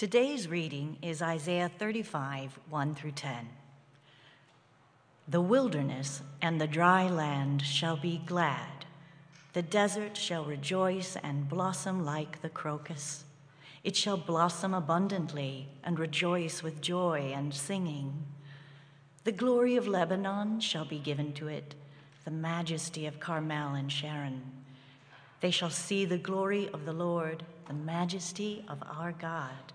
Today's reading is Isaiah 35, 1 through 10. The wilderness and the dry land shall be glad. The desert shall rejoice and blossom like the crocus. It shall blossom abundantly and rejoice with joy and singing. The glory of Lebanon shall be given to it, the majesty of Carmel and Sharon. They shall see the glory of the Lord, the majesty of our God.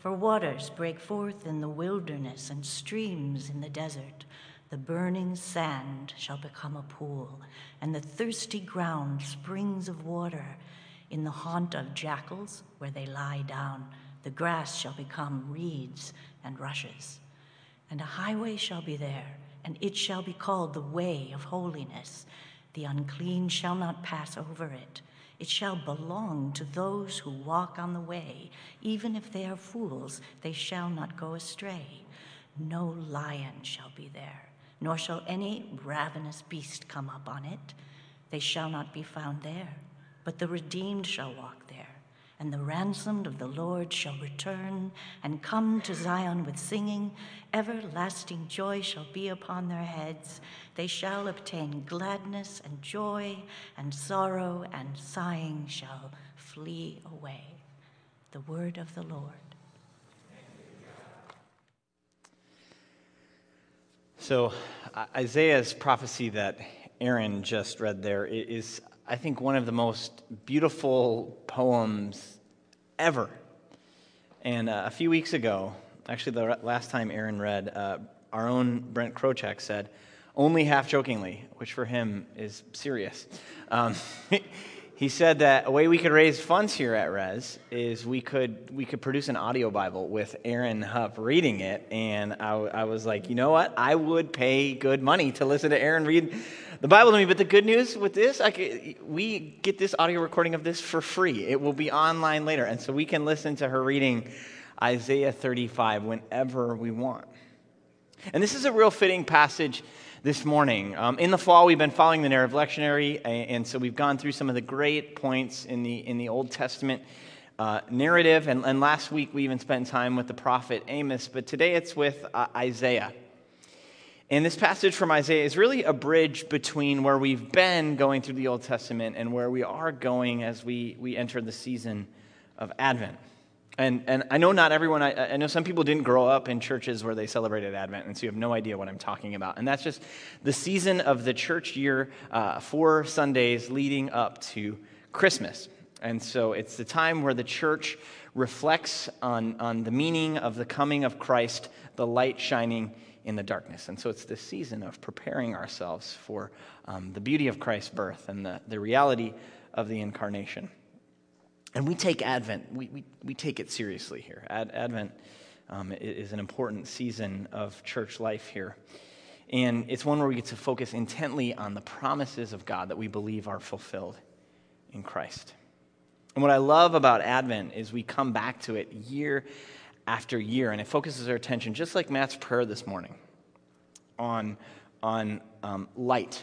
For waters break forth in the wilderness, and streams in the desert. The burning sand shall become a pool, and the thirsty ground springs of water. In the haunt of jackals, where they lie down, the grass shall become reeds and rushes. And a highway shall be there, and it shall be called the way of holiness. The unclean shall not pass over it. It shall belong to those who walk on the way. Even if they are fools, they shall not go astray. No lion shall be there, nor shall any ravenous beast come up on it. They shall not be found there, but the redeemed shall walk there and the ransomed of the Lord shall return and come to Zion with singing. Everlasting joy shall be upon their heads. They shall obtain gladness and joy, and sorrow and sighing shall flee away. The word of the Lord. So, Isaiah's prophecy that Aaron just read there is I think, one of the most beautiful poems ever. And uh, a few weeks ago, actually, the last time Aaron read, uh, our own Brent Krochek said, only half jokingly, which for him is serious. Um, he said that a way we could raise funds here at Res is we could we could produce an audio Bible with Aaron Hupp reading it, and I, I, was like, you know what? I would pay good money to listen to Aaron read the Bible to me. But the good news with this, I could, we get this audio recording of this for free. It will be online later, and so we can listen to her reading Isaiah 35 whenever we want. And this is a real fitting passage this morning. Um, in the fall, we've been following the narrative lectionary, and so we've gone through some of the great points in the, in the Old Testament uh, narrative. And, and, last week, we even spent time with the prophet Amos, but today it's with uh, Isaiah. And this passage from Isaiah is really a bridge between where we've been going through the Old Testament and where we are going as we, we enter the season of Advent. And, and I know not everyone, I, I, know some people didn't grow up in churches where they celebrated Advent, and so you have no idea what I'm talking about. And that's just the season of the church year, uh, four Sundays leading up to Christmas. And so it's the time where the church reflects on, on the meaning of the coming of Christ, the light shining in the darkness. And so it's this season of preparing ourselves for um, the beauty of Christ's birth and the, the reality of the incarnation. And we take Advent, we, we, we take it seriously here. Ad, Advent um, is an important season of church life here. And it's one where we get to focus intently on the promises of God that we believe are fulfilled in Christ. And what I love about Advent is we come back to it year after year, and it focuses our attention, just like Matt's prayer this morning, on, on um, light,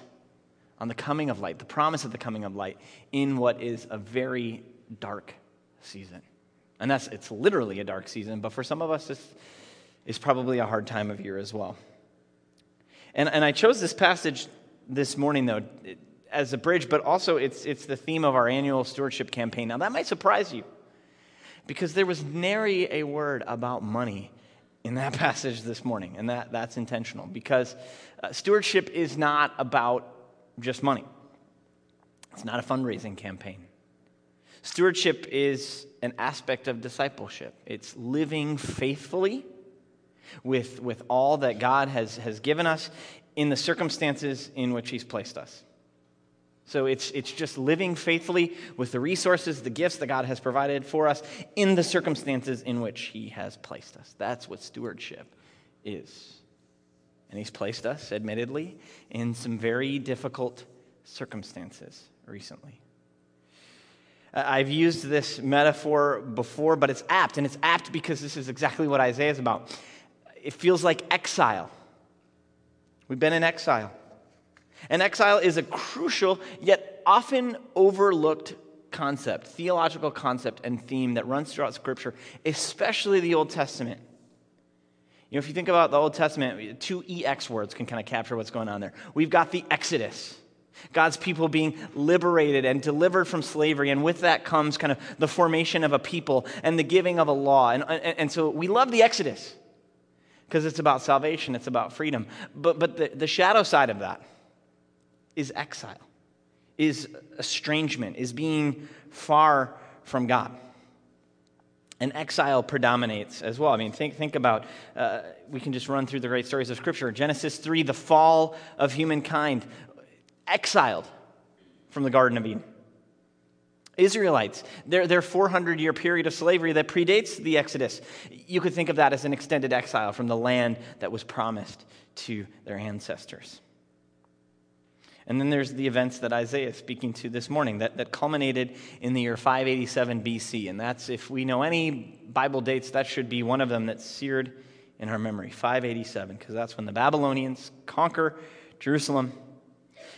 on the coming of light, the promise of the coming of light in what is a very dark season. And that's, it's literally a dark season, but for some of us, it's, it's probably a hard time of year as well. And, and I chose this passage this morning, though, as a bridge, but also it's, it's the theme of our annual stewardship campaign. Now, that might surprise you because there was nary a word about money in that passage this morning, and that, that's intentional because uh, stewardship is not about just money, it's not a fundraising campaign. Stewardship is an aspect of discipleship. It's living faithfully with, with all that God has, has given us in the circumstances in which He's placed us. So it's, it's just living faithfully with the resources, the gifts that God has provided for us in the circumstances in which He has placed us. That's what stewardship is. And He's placed us, admittedly, in some very difficult circumstances recently. Uh, I've used this metaphor before, but it's apt, and it's apt because this is exactly what Isaiah is about. It feels like exile. We've been in exile. And exile is a crucial yet often overlooked concept, theological concept and theme that runs throughout Scripture, especially the Old Testament. You know, if you think about the Old Testament, two EX words can kind of capture what's going on there. We've got the Exodus, God's people being liberated and delivered from slavery, and with that comes kind of the formation of a people and the giving of a law. And, and, and so we love the Exodus because it's about salvation, it's about freedom. But, but the, the shadow side of that, is exile, is estrangement, is being far from God. And exile predominates as well. I mean, think, think about, uh, we can just run through the great stories of Scripture. Genesis 3, the fall of humankind, exiled from the Garden of Eden. Israelites, their, their 400 year period of slavery that predates the Exodus, you could think of that as an extended exile from the land that was promised to their ancestors. And then there's the events that Isaiah is speaking to this morning that, that culminated in the year 587 BC. And that's, if we know any Bible dates, that should be one of them that's seared in our memory 587, because that's when the Babylonians conquer Jerusalem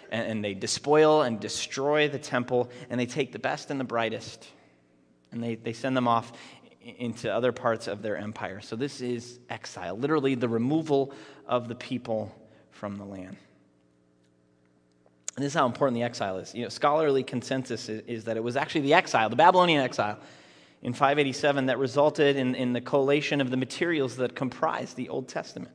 and, and they despoil and destroy the temple, and they take the best and the brightest and they, they send them off into other parts of their empire. So this is exile, literally the removal of the people from the land. And this is how important the exile is. You know, scholarly consensus is, is, that it was actually the exile, the Babylonian exile, in 587 that resulted in, in the collation of the materials that comprise the Old Testament.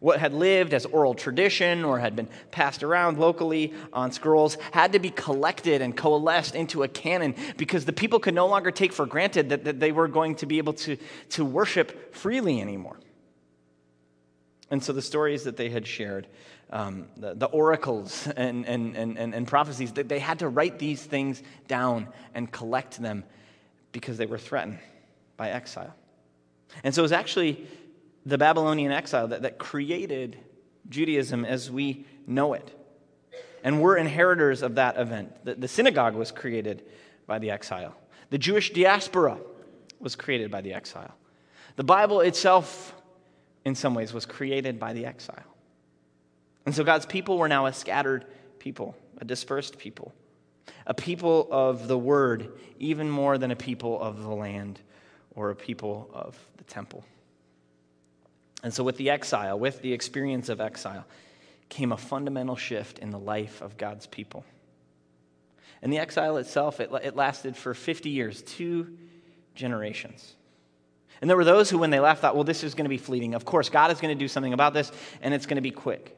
What had lived as oral tradition or had been passed around locally on scrolls had to be collected and coalesced into a canon because the people could no longer take for granted that, that they were going to be able to, to worship freely anymore. And so the stories that they had shared um, the, the, oracles and, and, and, and prophecies, they had to write these things down and collect them because they were threatened by exile. And so it was actually the Babylonian exile that, that created Judaism as we know it. And we're inheritors of that event. The, the synagogue was created by the exile, the Jewish diaspora was created by the exile. The Bible itself, in some ways, was created by the exile. And so God's people were now a scattered people, a dispersed people, a people of the word, even more than a people of the land or a people of the temple. And so, with the exile, with the experience of exile, came a fundamental shift in the life of God's people. And the exile itself, it, it lasted for 50 years, two generations. And there were those who, when they left, thought, well, this is going to be fleeting. Of course, God is going to do something about this, and it's going to be quick.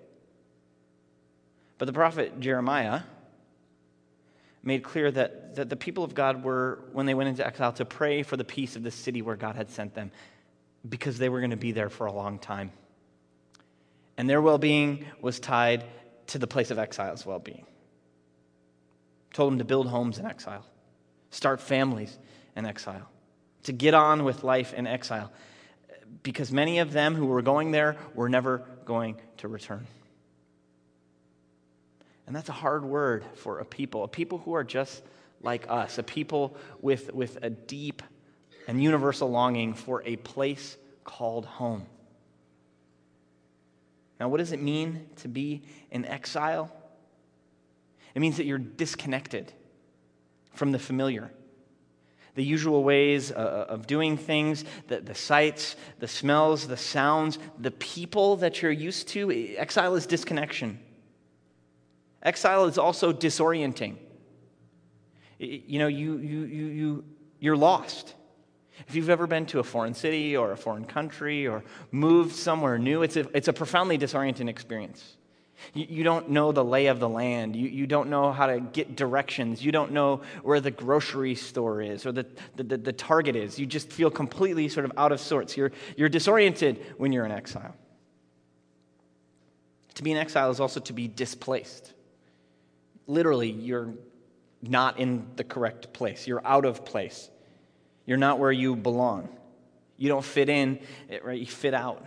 But the prophet Jeremiah made clear that, that the people of God were, when they went into exile, to pray for the peace of the city where God had sent them because they were going to be there for a long time. And their well being was tied to the place of exile's well being. Told them to build homes in exile, start families in exile, to get on with life in exile, because many of them who were going there were never going to return. And that's a hard word for a people, a people who are just like us, a people with, with a deep and universal longing for a place called home. Now, what does it mean to be in exile? It means that you're disconnected from the familiar, the usual ways uh, uh, of doing things, the, the sights, the smells, the sounds, the people that you're used to. Exile is disconnection. Exile is also disorienting. You know, you, you, you, you, you're lost. If you've ever been to a foreign city or a foreign country or moved somewhere new, it's a, it's a profoundly disorienting experience. You, you don't know the lay of the land. You, you don't know how to get directions. You don't know where the grocery store is or the, the, the, the target is. You just feel completely sort of out of sorts. You're, you're disoriented when you're in exile. To be in exile is also to be displaced. literally, you're not in the correct place. You're out of place. You're not where you belong. You don't fit in, right? You fit out.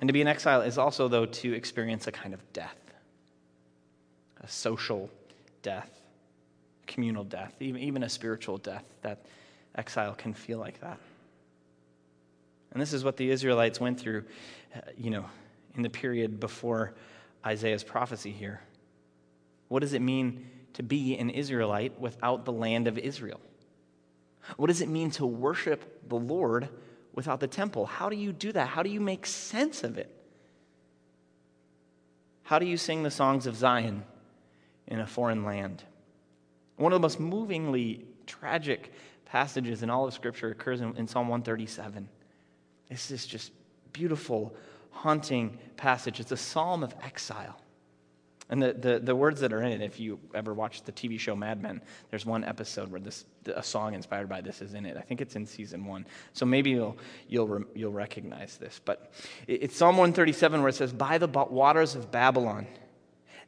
And to be an exile is also, though, to experience a kind of death, a social death, communal death, even, a spiritual death. That exile can feel like that. And this is what the Israelites went through, uh, you know, in the period before Isaiah's prophecy here. What does it mean to be an Israelite without the land of Israel? What does it mean to worship the Lord without the temple? How do you do that? How do you make sense of it? How do you sing the songs of Zion in a foreign land? One of the most movingly tragic passages in all of Scripture occurs in, in Psalm 137. This is just beautiful, haunting passage. It's a psalm of exile. And the, the, the, words that are in it, if you ever watched the TV show Mad Men, there's one episode where this, a song inspired by this is in it. I think it's in season one. So maybe you'll, you'll, you'll recognize this. But it's Psalm 137 where it says, By the waters of Babylon,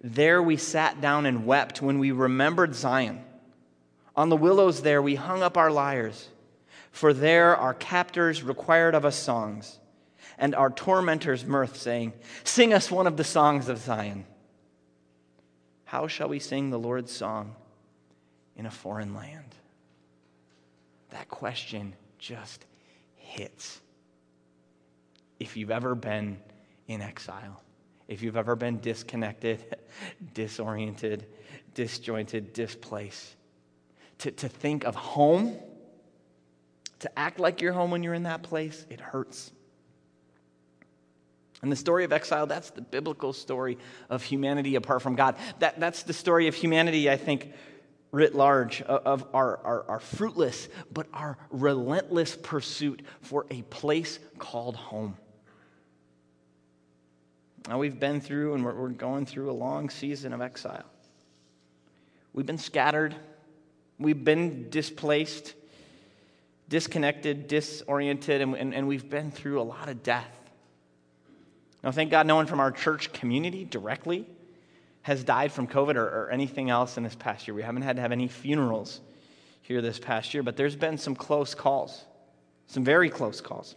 there we sat down and wept when we remembered Zion. On the willows there we hung up our lyres, for there our captors required of us songs, and our tormentors mirth, saying, Sing us one of the songs of Zion. How shall we sing the Lord's song in a foreign land? That question just hits. If you've ever been in exile, if you've ever been disconnected, disoriented, disjointed, displaced, to, to think of home, to act like you're home when you're in that place, it hurts. And the story of exile, that's the biblical story of humanity apart from God. That, that's the story of humanity, I think, writ large, of our, our, our fruitless but our relentless pursuit for a place called home. Now, we've been through and we're, we're going through a long season of exile. We've been scattered, we've been displaced, disconnected, disoriented, and, and, and we've been through a lot of death. Now, thank God no one from our church community directly has died from COVID or, or anything else in this past year. We haven't had to have any funerals here this past year, but there's been some close calls, some very close calls.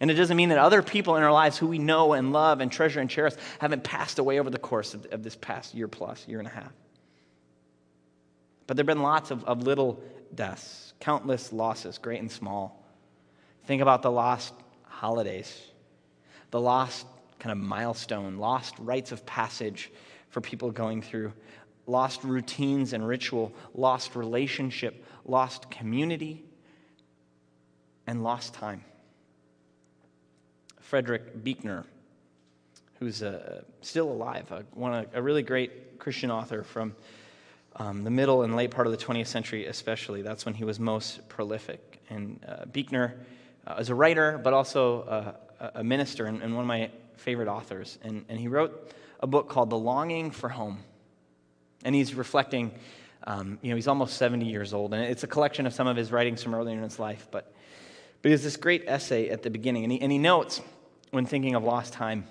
And it doesn't mean that other people in our lives who we know and love and treasure and cherish haven't passed away over the course of, of this past year plus, year and a half. But there have been lots of, of little deaths, countless losses, great and small. Think about the lost holidays the lost kind of milestone, lost rites of passage for people going through, lost routines and ritual, lost relationship, lost community, and lost time. Frederick Buechner, who's uh, still alive, uh, one, a really great Christian author from um, the middle and late part of the 20th century, especially. That's when he was most prolific. And uh, Buechner uh, is a writer, but also uh, a minister and, one of my favorite authors. And, and he wrote a book called The Longing for Home. And he's reflecting, um, you know, he's almost 70 years old. And it's a collection of some of his writings from earlier in his life. But, but he has this great essay at the beginning. And he, and he notes, when thinking of lost time,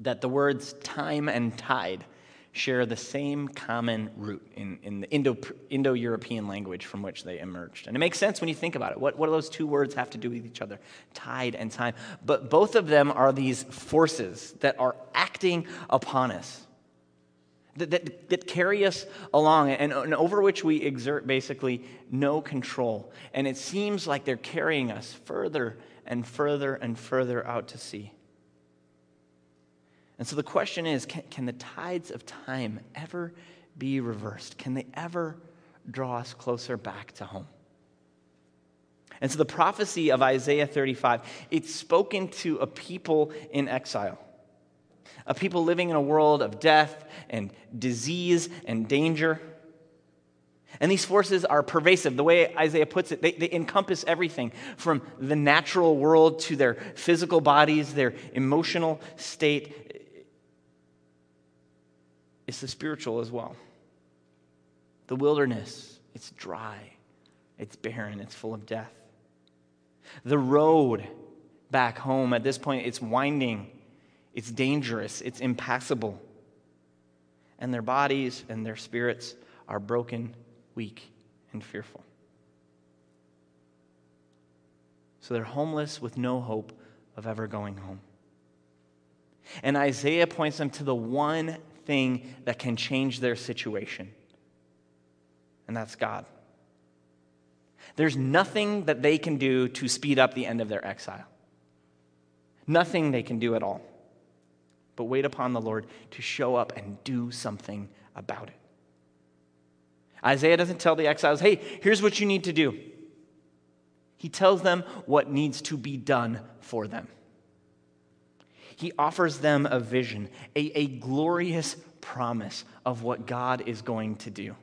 that the words time and tide share the same common root in, in the Indo European language from which they emerged. And it makes sense when you think about it. What, what do those two words have to do with each other? Tide and time. But both of them are these forces that are acting upon us. That, that, that, carry us along and, and over which we exert basically no control. And it seems like they're carrying us further and further and further out to sea. And so the question is can, can the tides of time ever be reversed? Can they ever draw us closer back to home? And so the prophecy of Isaiah 35, it's spoken to a people in exile, a people living in a world of death and disease and danger. And these forces are pervasive. The way Isaiah puts it, they, they, encompass everything from the natural world to their physical bodies, their emotional state, it's the spiritual as well. The wilderness, it's dry, it's barren, it's full of death. The road back home at this point, it's winding, it's dangerous, it's impassable. and their bodies and their spirits are broken, weak, and fearful. So they're homeless with no hope of ever going home. And Isaiah points them to the one thing that can change their situation, and that's God. There's nothing that they can do to speed up the end of their exile. Nothing they can do at all. But wait upon the Lord to show up and do something about it. Isaiah doesn't tell the exiles, hey, here's what you need to do. He tells them what needs to be done for them. He offers them a vision, a, a glorious promise of what God is going to do.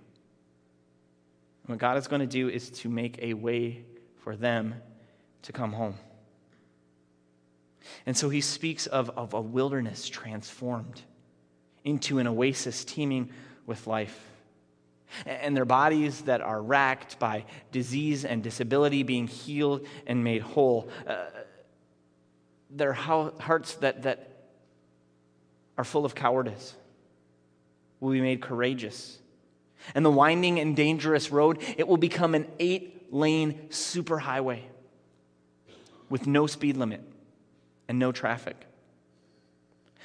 And what God is going to do is to make a way for them to come home. And so he speaks of, of a wilderness transformed into an oasis teeming with life and their bodies that are racked by disease and disability being healed and made whole. Uh, their hearts that, that are full of cowardice will be made courageous. And the winding and dangerous road, it will become an eight lane superhighway with no speed limit and no traffic.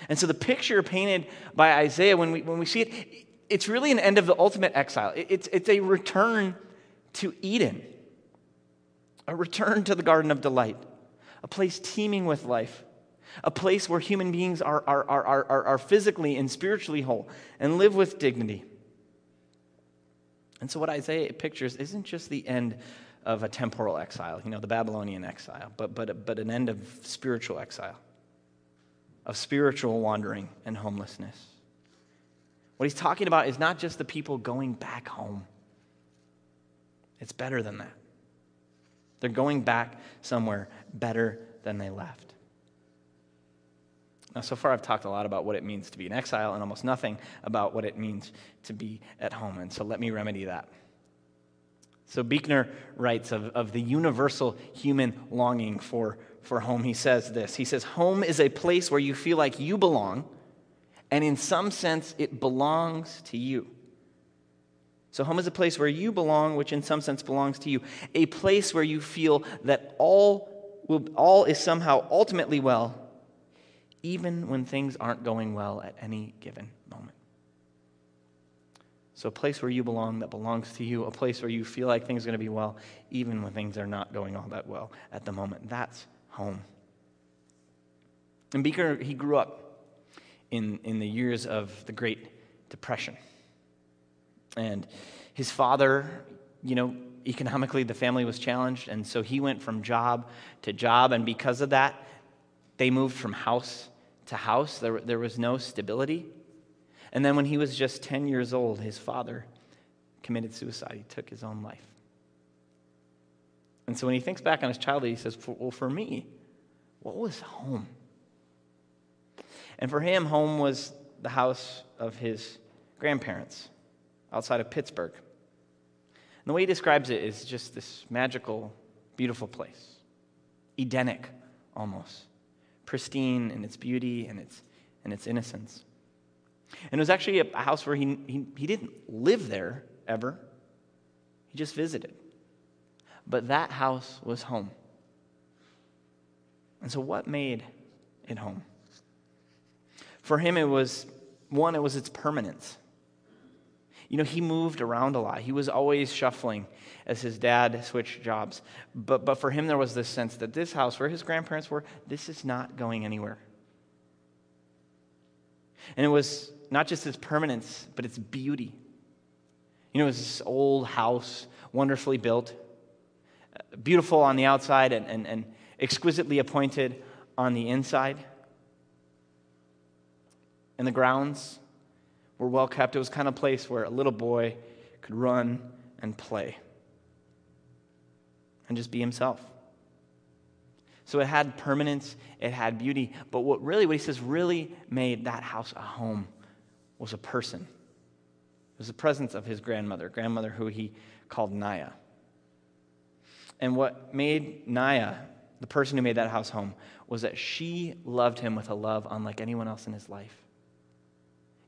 And so the picture painted by Isaiah, when we, when we see it, it's really an end of the ultimate exile. It's, it's a return to Eden, a return to the Garden of Delight, a place teeming with life, a place where human beings are, are, are, are, are physically and spiritually whole and live with dignity. And so, what Isaiah pictures isn't just the end of a temporal exile, you know, the Babylonian exile, but, but, but an end of spiritual exile, of spiritual wandering and homelessness. What he's talking about is not just the people going back home, it's better than that. They're going back somewhere better than they left. Now, so far, I've talked a lot about what it means to be in exile and almost nothing about what it means to be at home. And so let me remedy that. So Buechner writes of, of the universal human longing for, for home. He says this He says, Home is a place where you feel like you belong and in some sense, it belongs to you. So, home is a place where you belong, which in some sense belongs to you. A place where you feel that all, will, all is somehow ultimately well, even when things aren't going well at any given moment. So, a place where you belong that belongs to you, a place where you feel like things are going to be well, even when things are not going all that well at the moment. That's home. And Buechner, he grew up in, in the years of the Great Depression. And his father, you know, economically the family was challenged, and so he went from job to job, and because of that, they moved from house to house. There, there was no stability. And then when he was just 10 years old, his father committed suicide. He took his own life. And so when he thinks back on his childhood, he says, Well, for me, what was home? And for him, home was the house of his grandparents outside of Pittsburgh. And the way he describes it is just this magical, beautiful place, Edenic almost, pristine in its beauty and its, and its innocence. And it was actually a house where he, he, he didn't live there ever, he just visited. But that house was home. And so, what made it home? For him, it was one, it was its permanence. You know, he moved around a lot. He was always shuffling as his dad switched jobs. But, but for him, there was this sense that this house, where his grandparents were, this is not going anywhere. And it was not just its permanence, but its beauty. You know, it was this old house, wonderfully built, beautiful on the outside, and, and, and exquisitely appointed on the inside and the grounds were well kept. It was kind of place where a little boy could run and play and just be himself. So it had permanence, it had beauty, but what really, what he says really made that house a home was a person. It was the presence of his grandmother, grandmother who he called Naya. And what made Naya, the person who made that house home, was that she loved him with a love unlike anyone else in his life.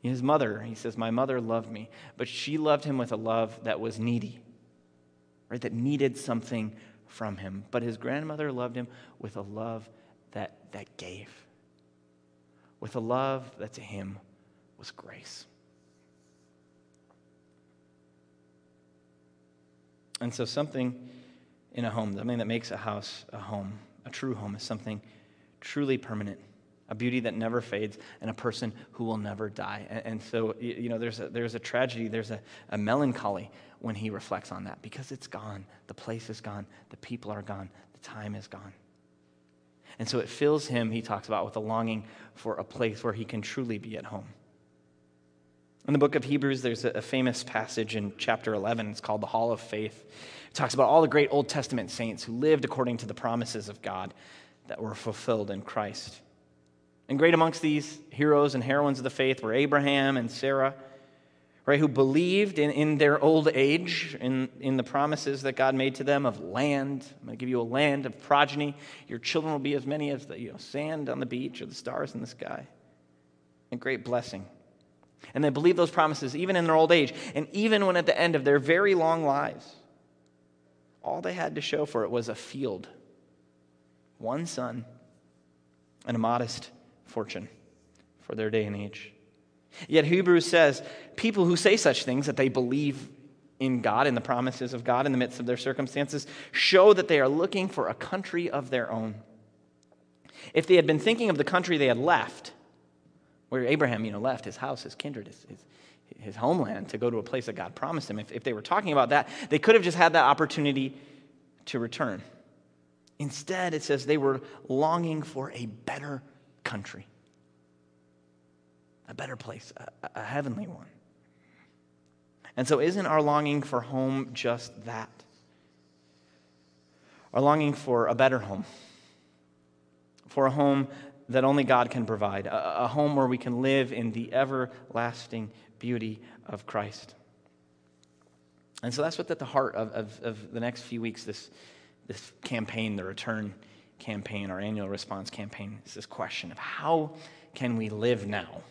His mother, he says, My mother loved me, but she loved him with a love that was needy, right? That needed something from him. But his grandmother loved him with a love that, that gave, with a love that to him was grace. And so, something in a home, something that makes a house a home, a true home, is something truly permanent, a beauty that never fades, and a person who will never die. And, and so, you know, there's a, there's a tragedy, there's a, a melancholy when he reflects on that because it's gone. The place is gone, the people are gone, the time is gone. And so it fills him, he talks about, with a longing for a place where he can truly be at home. In the book of Hebrews, there's a famous passage in chapter 11. It's called the Hall of Faith. It talks about all the great Old Testament saints who lived according to the promises of God that were fulfilled in Christ. And great amongst these heroes and heroines of the faith were Abraham and Sarah, right, who believed in, in their old age in, in the promises that God made to them of land. I'm going to give you a land of progeny. Your children will be as many as the you know, sand on the beach or the stars in the sky. A great blessing. And they believed those promises even in their old age, and even when at the end of their very long lives, all they had to show for it was a field, one son, and a modest fortune for their day and age. Yet Hebrews says people who say such things, that they believe in God, in the promises of God in the midst of their circumstances, show that they are looking for a country of their own. If they had been thinking of the country they had left, where Abraham, you know, left his house, his kindred, his, his, his homeland to go to a place that God promised him. If, if they were talking about that, they could have just had that opportunity to return. Instead, it says they were longing for a better country, a better place, a, a heavenly one. And so, isn't our longing for home just that? Our longing for a better home, for a home that only God can provide, a, a home where we can live in the everlasting beauty of Christ. And so that's what's at the heart of, of, of, the next few weeks, this, this campaign, the return campaign, our annual response campaign, is this question of how can we live now?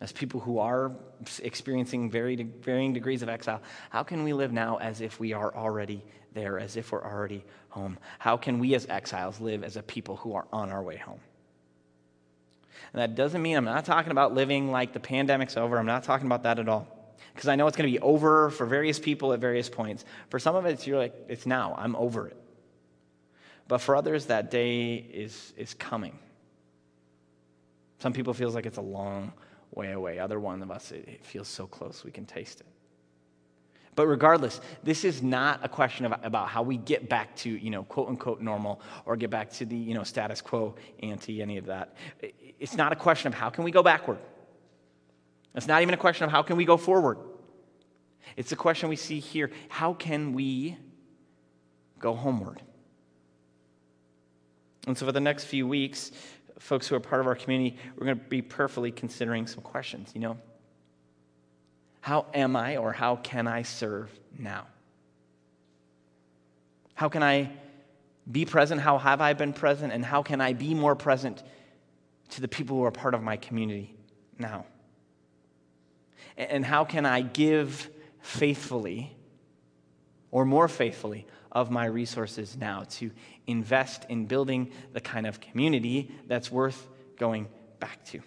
As people who are experiencing varying degrees of exile, how can we live now as if we are already there, as if we're already home? How can we as exiles live as a people who are on our way home? And that doesn't mean I'm not talking about living like the pandemic's over. I'm not talking about that at all. Because I know it's going to be over for various people at various points. For some of it, you're like, it's now. I'm over it. But for others, that day is, is coming. Some people feels like it's a long way away. Other one of us, it, it feels so close we can taste it. But regardless, this is not a question of, about how we get back to, you know, quote unquote normal or get back to the, you know, status quo ante any of that. It's not a question of how can we go backward. It's not even a question of how can we go forward. It's a question we see here how can we go homeward? And so for the next few weeks, folks who are part of our community, we're going to be prayerfully considering some questions, you know. How am I or how can I serve now? How can I be present? How have I been present? And how can I be more present to the people who are part of my community now? And how can I give faithfully or more faithfully of my resources now to invest in building the kind of community that's worth going back to,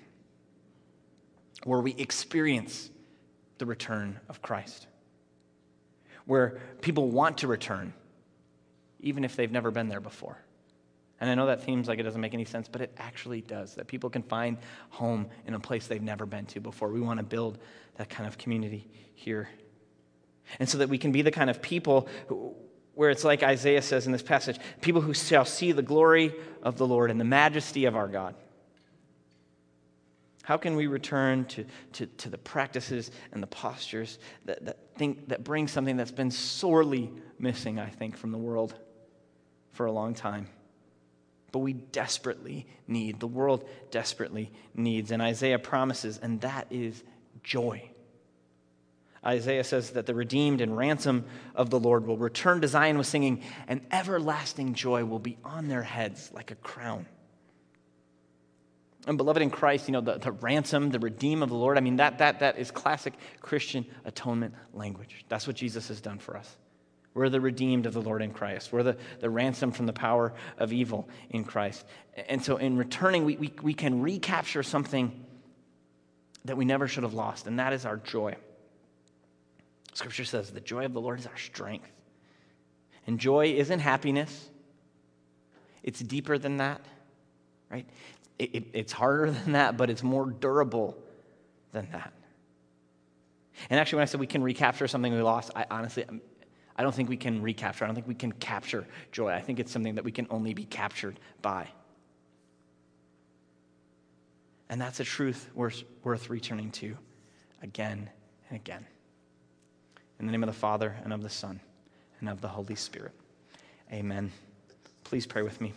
where we experience the return of Christ, where people want to return, even if they've never been there before. And I know that seems like it doesn't make any sense, but it actually does. That people can find home in a place they've never been to before. We want to build that kind of community here. And so that we can be the kind of people who, where it's like Isaiah says in this passage people who shall see the glory of the Lord and the majesty of our God. How can we return to, to, to the practices and the postures that, that, think, that bring something that's been sorely missing, I think, from the world for a long time? But we desperately need, the world desperately needs. And Isaiah promises, and that is joy. Isaiah says that the redeemed and ransom of the Lord will return to Zion with singing, and everlasting joy will be on their heads like a crown. And beloved in Christ, you know, the, the ransom, the redeem of the Lord, I mean, that, that, that is classic Christian atonement language. That's what Jesus has done for us. We're the redeemed of the Lord in Christ. We're the, the ransom from the power of evil in Christ. And so in returning, we, we, we can recapture something that we never should have lost, and that is our joy. Scripture says the joy of the Lord is our strength. And joy isn't happiness, it's deeper than that, right? It, it, it's harder than that, but it's more durable than that. And actually, when I said we can recapture something we lost, I honestly, I don't think we can recapture. I don't think we can capture joy. I think it's something that we can only be captured by. And that's a truth worth, worth returning to again and again. In the name of the Father, and of the Son, and of the Holy Spirit. Amen. Please pray with me.